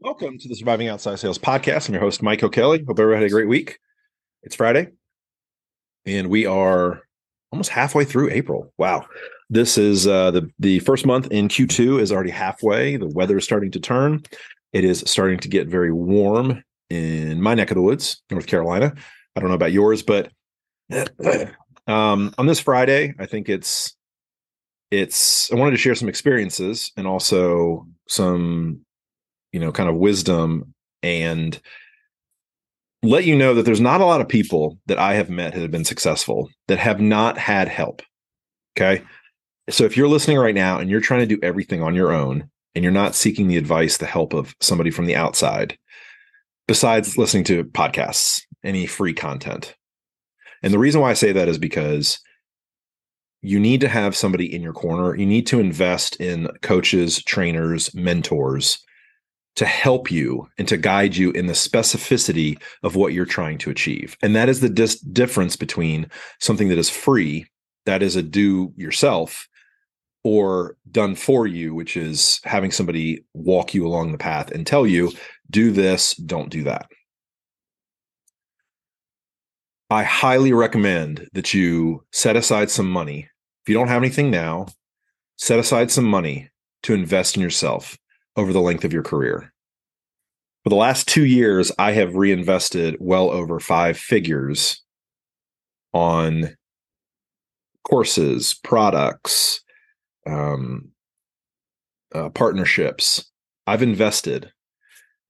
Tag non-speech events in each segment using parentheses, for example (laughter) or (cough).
Welcome to the Surviving Outside Sales podcast. I'm your host, Mike O'Kelly. Hope everyone had a great week. It's Friday, and we are almost halfway through April. Wow. This is uh, the, the first month in Q2 is already halfway. The weather is starting to turn. It is starting to get very warm in my neck of the woods, North Carolina. I don't know about yours, but (clears throat) um, on this Friday, I think it's it's I wanted to share some experiences and also some you know kind of wisdom and let you know that there's not a lot of people that I have met that have been successful that have not had help. Okay. So if you're listening right now and you're trying to do everything on your own and you're not seeking the advice, the help of somebody from the outside, besides listening to podcasts, any free content. And the reason why I say that is because you need to have somebody in your corner. You need to invest in coaches, trainers, mentors to help you and to guide you in the specificity of what you're trying to achieve. And that is the dis- difference between something that is free, that is a do yourself, or done for you, which is having somebody walk you along the path and tell you, do this, don't do that. I highly recommend that you set aside some money. If you don't have anything now, set aside some money to invest in yourself over the length of your career. For the last two years, I have reinvested well over five figures on courses, products, um, uh, partnerships. I've invested.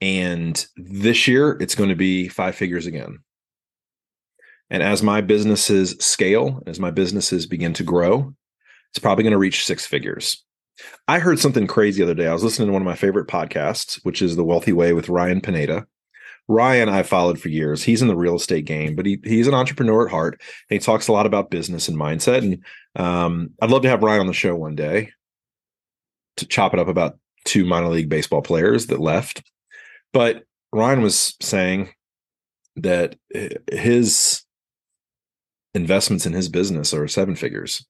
And this year, it's going to be five figures again. And as my businesses scale, as my businesses begin to grow, it's probably going to reach six figures. I heard something crazy the other day. I was listening to one of my favorite podcasts, which is The Wealthy Way with Ryan Pineda. Ryan, I've followed for years. He's in the real estate game, but he he's an entrepreneur at heart. And he talks a lot about business and mindset. And um, I'd love to have Ryan on the show one day to chop it up about two minor league baseball players that left. But Ryan was saying that his investments in his business are seven figures.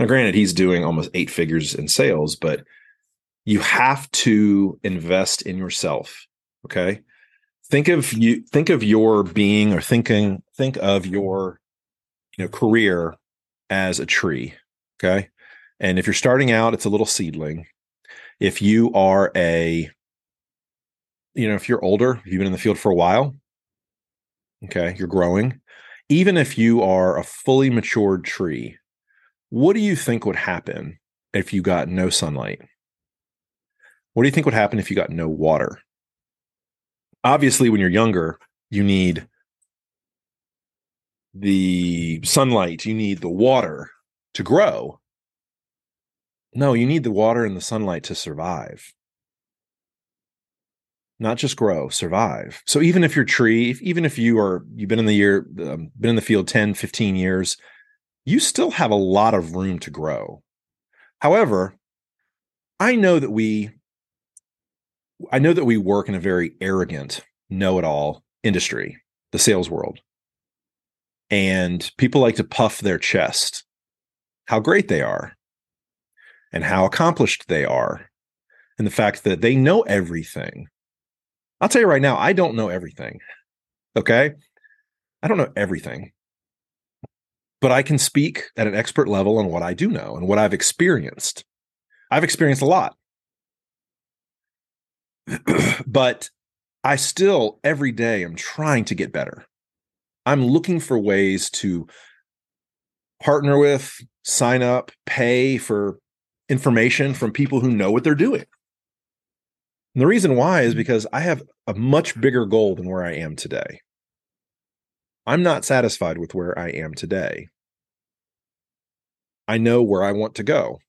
Now, granted, he's doing almost eight figures in sales, but you have to invest in yourself. Okay. Think of you think of your being or thinking, think of your you know career as a tree. Okay. And if you're starting out, it's a little seedling. If you are a, you know, if you're older, you've been in the field for a while, okay, you're growing. Even if you are a fully matured tree, what do you think would happen if you got no sunlight? What do you think would happen if you got no water? Obviously, when you're younger, you need the sunlight, you need the water to grow. No, you need the water and the sunlight to survive. Not just grow, survive. So even if your tree, even if you are you've been in the year um, been in the field 10, 15 years, you still have a lot of room to grow. However, I know that we I know that we work in a very arrogant, know-it-all industry, the sales world. And people like to puff their chest how great they are and how accomplished they are and the fact that they know everything. I'll tell you right now, I don't know everything. Okay? I don't know everything but I can speak at an expert level on what I do know and what I've experienced. I've experienced a lot. (clears throat) but I still every day am trying to get better. I'm looking for ways to partner with, sign up, pay for information from people who know what they're doing. And the reason why is because I have a much bigger goal than where I am today. I'm not satisfied with where I am today. I know where I want to go.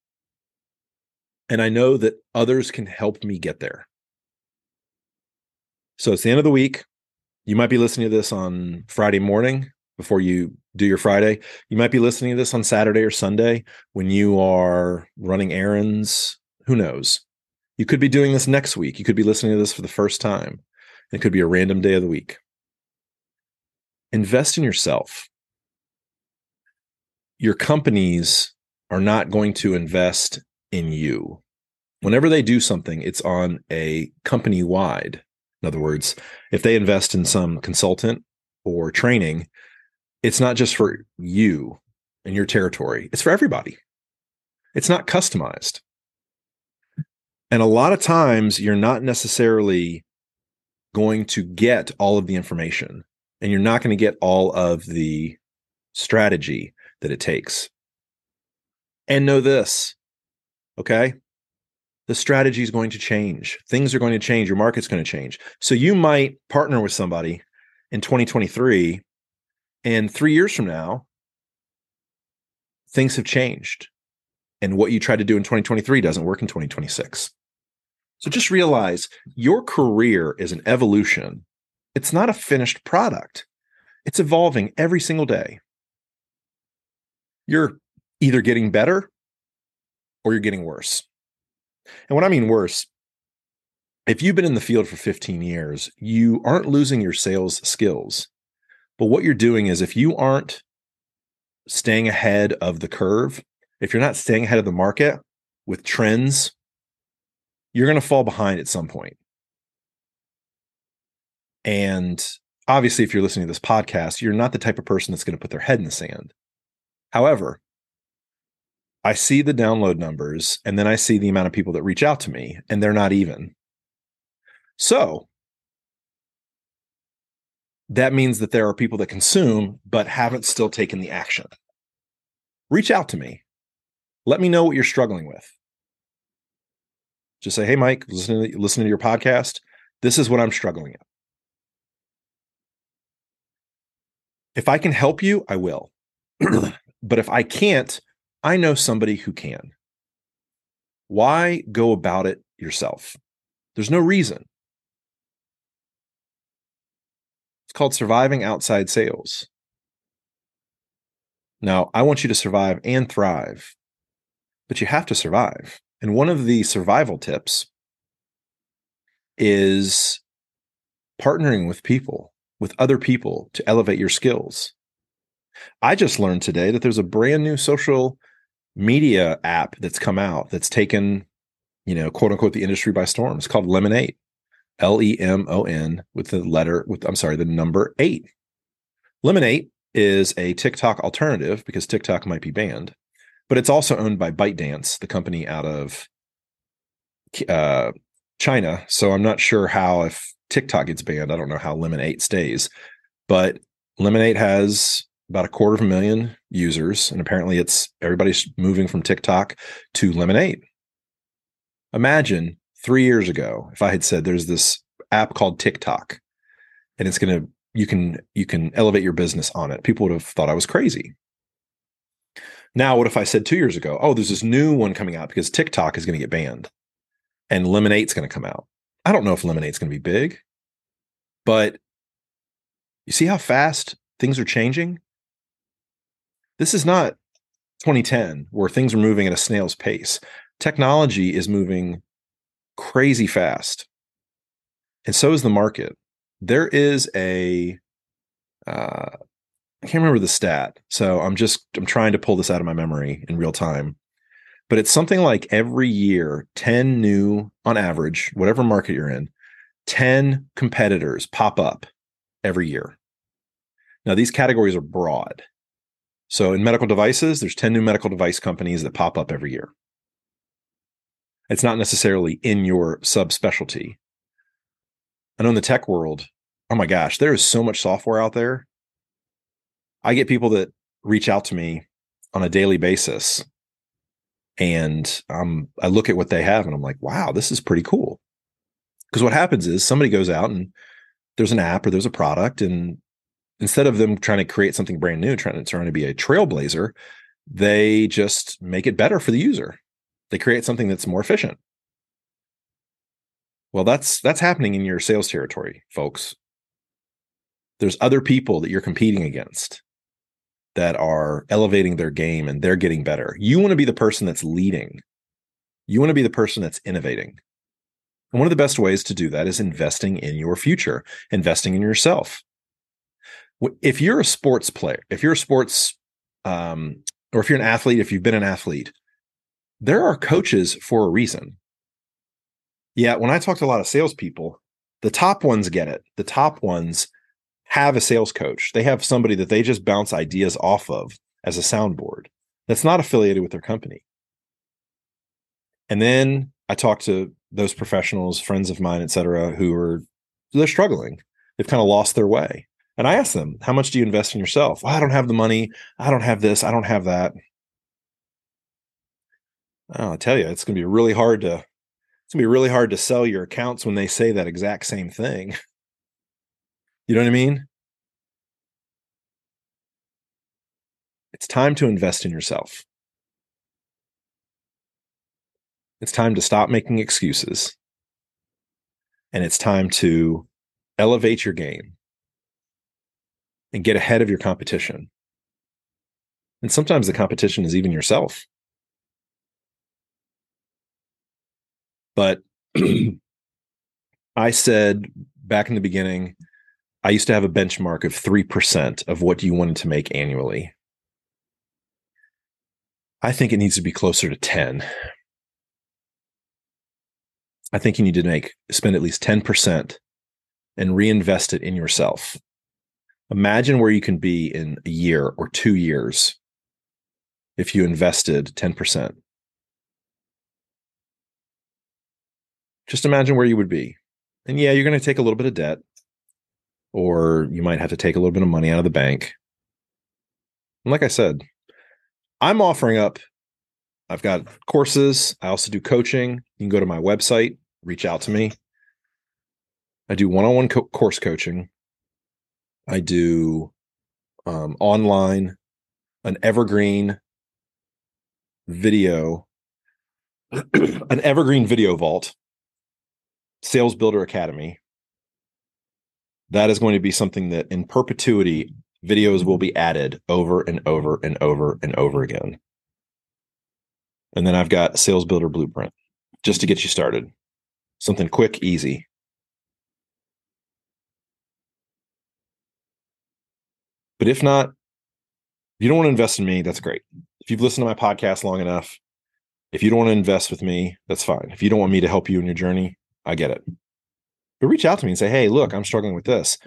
And I know that others can help me get there. So it's the end of the week. You might be listening to this on Friday morning before you do your Friday. You might be listening to this on Saturday or Sunday when you are running errands. Who knows? You could be doing this next week. You could be listening to this for the first time. It could be a random day of the week invest in yourself. Your companies are not going to invest in you. Whenever they do something, it's on a company wide In other words, if they invest in some consultant or training, it's not just for you and your territory, it's for everybody. It's not customized. And a lot of times you're not necessarily going to get all of the information and you're not going to get all of the strategy that it takes. And know this, okay? The strategy is going to change. Things are going to change. Your market's going to change. So you might partner with somebody in 2023, and three years from now, things have changed. And what you tried to do in 2023 doesn't work in 2026. So just realize your career is an evolution. It's not a finished product. It's evolving every single day. You're either getting better or you're getting worse. And when I mean worse, if you've been in the field for 15 years, you aren't losing your sales skills. But what you're doing is if you aren't staying ahead of the curve, if you're not staying ahead of the market with trends you're going to fall behind at some point. And obviously, if you're listening to this podcast, you're not the type of person that's going to put their head in the sand. However, I see the download numbers and then I see the amount of people that reach out to me, and they're not even. So that means that there are people that consume but haven't still taken the action. Reach out to me. Let me know what you're struggling with. Just say, "Hey, Mike, listening to, listening to your podcast. This is what I'm struggling at. If I can help you, I will. (clears throat) but if I can't, I know somebody who can. Why go about it yourself? There's no reason. It's called surviving outside sales. Now, I want you to survive and thrive, but you have to survive. And one of the survival tips is partnering with people, with other people to elevate your skills. I just learned today that there's a brand new social media app that's come out that's taken, you know, quote unquote, the industry by storm. It's called Lemon8, L E M O N, with the letter, with, I'm sorry, the number eight. Lemon8 is a TikTok alternative because TikTok might be banned but it's also owned by ByteDance, the company out of uh, China. So I'm not sure how if TikTok gets banned, I don't know how Lemon8 stays. But Lemon8 has about a quarter of a million users, and apparently it's everybody's moving from TikTok to Lemon8. Imagine three years ago if I had said there's this app called TikTok, and it's gonna you can you can elevate your business on it. People would have thought I was crazy. Now, what if I said two years ago, oh, there's this new one coming out because TikTok is going to get banned and Lemon8's going to come out? I don't know if Lemon8's going to be big, but you see how fast things are changing? This is not 2010 where things are moving at a snail's pace. Technology is moving crazy fast. And so is the market. There is a uh, I can't remember the stat. So I'm just I'm trying to pull this out of my memory in real time. But it's something like every year 10 new on average, whatever market you're in, 10 competitors pop up every year. Now these categories are broad. So in medical devices, there's 10 new medical device companies that pop up every year. It's not necessarily in your subspecialty. I know in the tech world, oh my gosh, there is so much software out there I get people that reach out to me on a daily basis and um, I look at what they have and I'm like, wow, this is pretty cool. Because what happens is somebody goes out and there's an app or there's a product, and instead of them trying to create something brand new, trying to trying to be a trailblazer, they just make it better for the user. They create something that's more efficient. Well, that's that's happening in your sales territory, folks. There's other people that you're competing against that are elevating their game and they're getting better. You want to be the person that's leading. You want to be the person that's innovating. And one of the best ways to do that is investing in your future, investing in yourself. If you're a sports player, if you're a sports, um, or if you're an athlete, if you've been an athlete, there are coaches for a reason. Yeah, when I talk to a lot of salespeople, The top ones get it. The top ones have a sales coach. They have somebody that they just bounce ideas off of as a soundboard that's not affiliated with their company. And then I talk to those professionals, friends of mine, et cetera, who are they're struggling. They've kind of lost their way. And I ask them, how much do you invest in yourself? Well, I don't have the money. I don't have this. I don't have that. Oh, I tell you, it's going to be really hard to it's going to be really hard to sell your accounts when they say that exact same thing. (laughs) You know what I mean? It's time to invest in yourself. It's time to stop making excuses. And it's time to elevate your game and get ahead of your competition. And sometimes the competition is even yourself. But (clears throat) I said back in the beginning, I used to have a benchmark of 3% of what you wanted to make annually. I think it needs to be closer to 10. I think you need to make spend at least 10% and reinvest it in yourself. Imagine where you can be in a year or 2 years if you invested 10%. Just imagine where you would be. And yeah, you're going to take a little bit of debt or you might have to take a little bit of money out of the bank. And like I said, I'm offering up, I've got courses. I also do coaching. You can go to my website, reach out to me. I do one on one course coaching. I do um, online, an evergreen video, (clears throat) an evergreen video vault, Sales Builder Academy. That is going to be something that in perpetuity videos will mm-hmm. be added over and over and over and over again. And then I've got Sales Builder Blueprint just to get you started. Something quick, easy. But if not, if you don't want to invest in me, that's great. If you've listened to my podcast long enough, if you don't want to invest with me, that's fine. If you don't want me to help you in your journey, I get it. Reach out to me and say, hey, look, I'm struggling with this.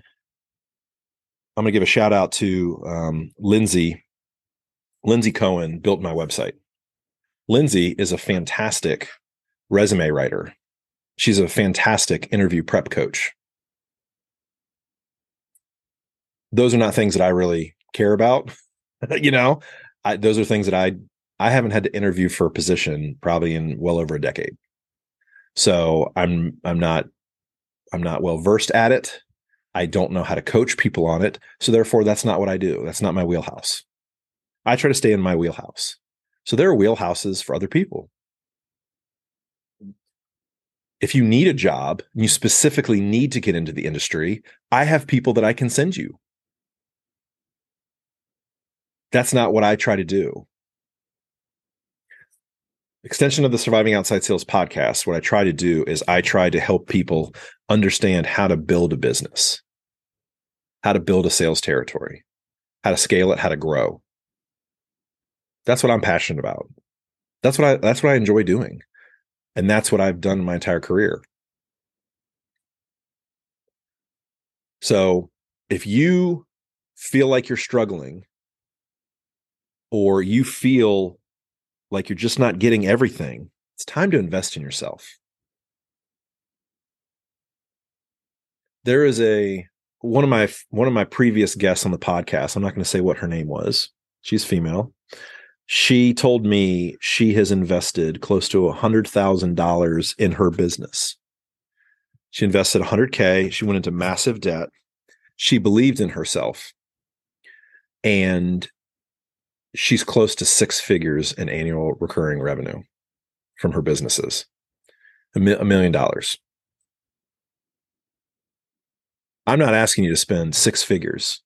I'm going to give a shout out to um, Lindsay. Lindsay Cohen built my website. Lindsay is a fantastic resume writer. She's a fantastic interview prep coach. Those are not things that I really care about. (laughs) you know, I, those are things that I I haven't had to interview for a position probably in well over a decade. So I'm I'm not I'm not well versed at it. I don't know how to coach people on it. So therefore, that's not what I do. That's not my wheelhouse. I try to stay in my wheelhouse. So there are wheelhouses for other people. If you need a job, and you specifically need to get into the industry, I have people that I can send you. That's not what I try to do. Extension of the Surviving Outside Sales podcast, what I try to do is I try to help people understand how to build a business how to build a sales territory, how to scale it, how to grow. That's what I'm passionate about. That's what I that's what I enjoy doing. And that's what I've done my entire career. So, if you feel like you're struggling or you feel like you're just not getting everything, it's time to invest in yourself. There is a one of my one of my previous guests on the podcast i'm not going to say what her name was she's female. She told me she has invested close to a hundred thousand dollars in her business. She invested 100k she went into massive debt. She believed in herself. And she's close to six figures in annual recurring revenue from her businesses. A million dollars I'm not asking you to spend six figures.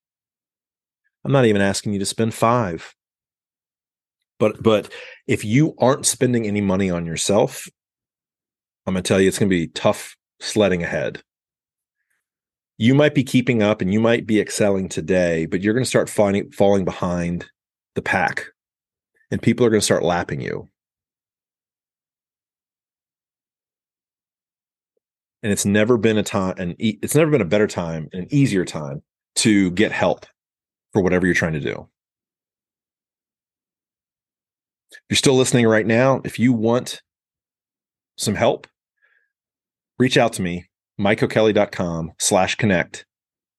I'm not even asking you to spend five. But but if you aren't spending any money on yourself, I'm going to tell you it's going to be tough sledding ahead. You might be keeping up and you might be excelling today, but you're going to start finding, falling behind the pack and people are going to start lapping you. And it's never been a time, and e- it's never been a better time, an easier time to get help for whatever you're trying to do. If you're still listening right now, if you want some help, reach out to me, mikeokelly.com slash connect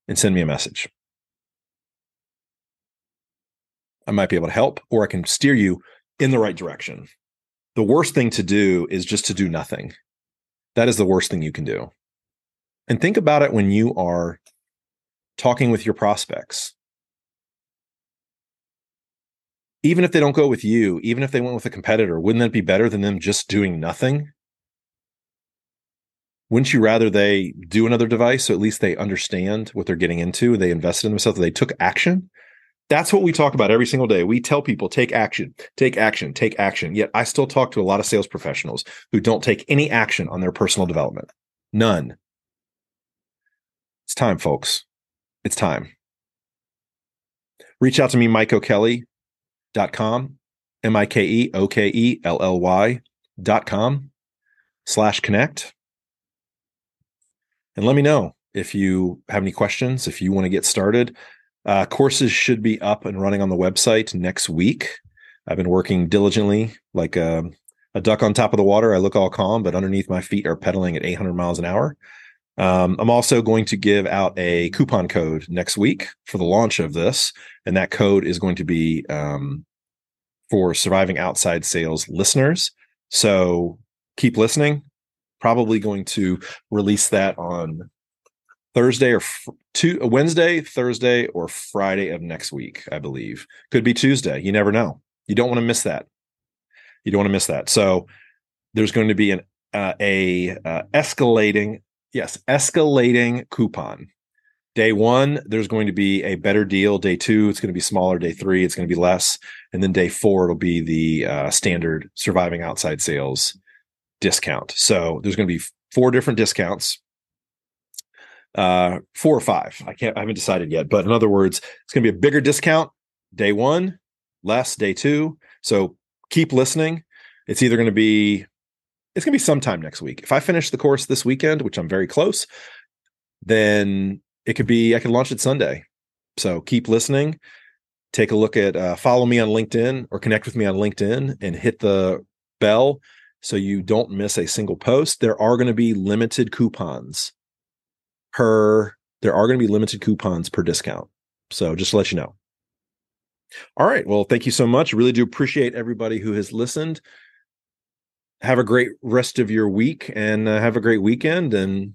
and send me a message. I might be able to help, or I can steer you in the right direction. The worst thing to do is just to do nothing. That is the worst thing you can do. And think about it when you are talking with your prospects. Even if they don't go with you, even if they went with a competitor, wouldn't that be better than them just doing nothing? Wouldn't you rather they do another device so at least they understand what they're getting into? They invested in themselves, they took action that's what we talk about every single day. We tell people take action, take action, take action. Yet I still talk to a lot of sales professionals who don't take any action on their personal development. None. It's time, folks. It's time. Reach out to me, mikeokelly.com, M I K E O K E L L Y dot com slash connect. And let me know if you have any questions, if you want to get started. Uh, courses should be up and running on the website next week. I've been working diligently, like a, um, a, duck on top of the water. I look all calm, but underneath my feet are pedaling at 800 miles an hour. Um, I'm also going to give out a coupon code next week for the launch of this, and that code is going to be um, for surviving outside sales listeners. So keep listening. Probably going to release that on Thursday or two, Wednesday, Thursday, or Friday of next week, I believe. Could be Tuesday. You never know. You don't want to miss that. You don't want to miss that. So there's going to be an uh, a uh, escalating, yes, escalating coupon. Day one, there's going to be a better deal. Day two, it's going to be smaller. Day three, it's going to be less, and then day four, it'll be the uh, standard surviving outside sales discount. So there's going to be four different discounts uh, four or five. I can't. I haven't decided yet. But in other words, it's going to be a bigger discount day one, less day two. So keep listening. It's either going to be it's going to be sometime next week. If I finish the course this weekend, which I'm very close, then it could be I could launch it Sunday. So keep listening. Take a look at uh, follow me on LinkedIn or connect with me on LinkedIn and hit the bell so you don't miss a single post. There are going to be limited coupons per there are going to be limited coupons per discount. So just to let you know. All right. Well, thank you so much. Really do appreciate everybody who has listened. Have a great rest of your week and uh, have a great weekend and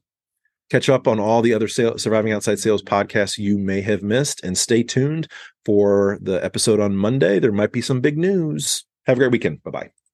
catch up on all the other sales, surviving outside sales podcasts you may have missed and stay tuned for the episode on Monday. There might be some big news. Have a great weekend. Bye bye.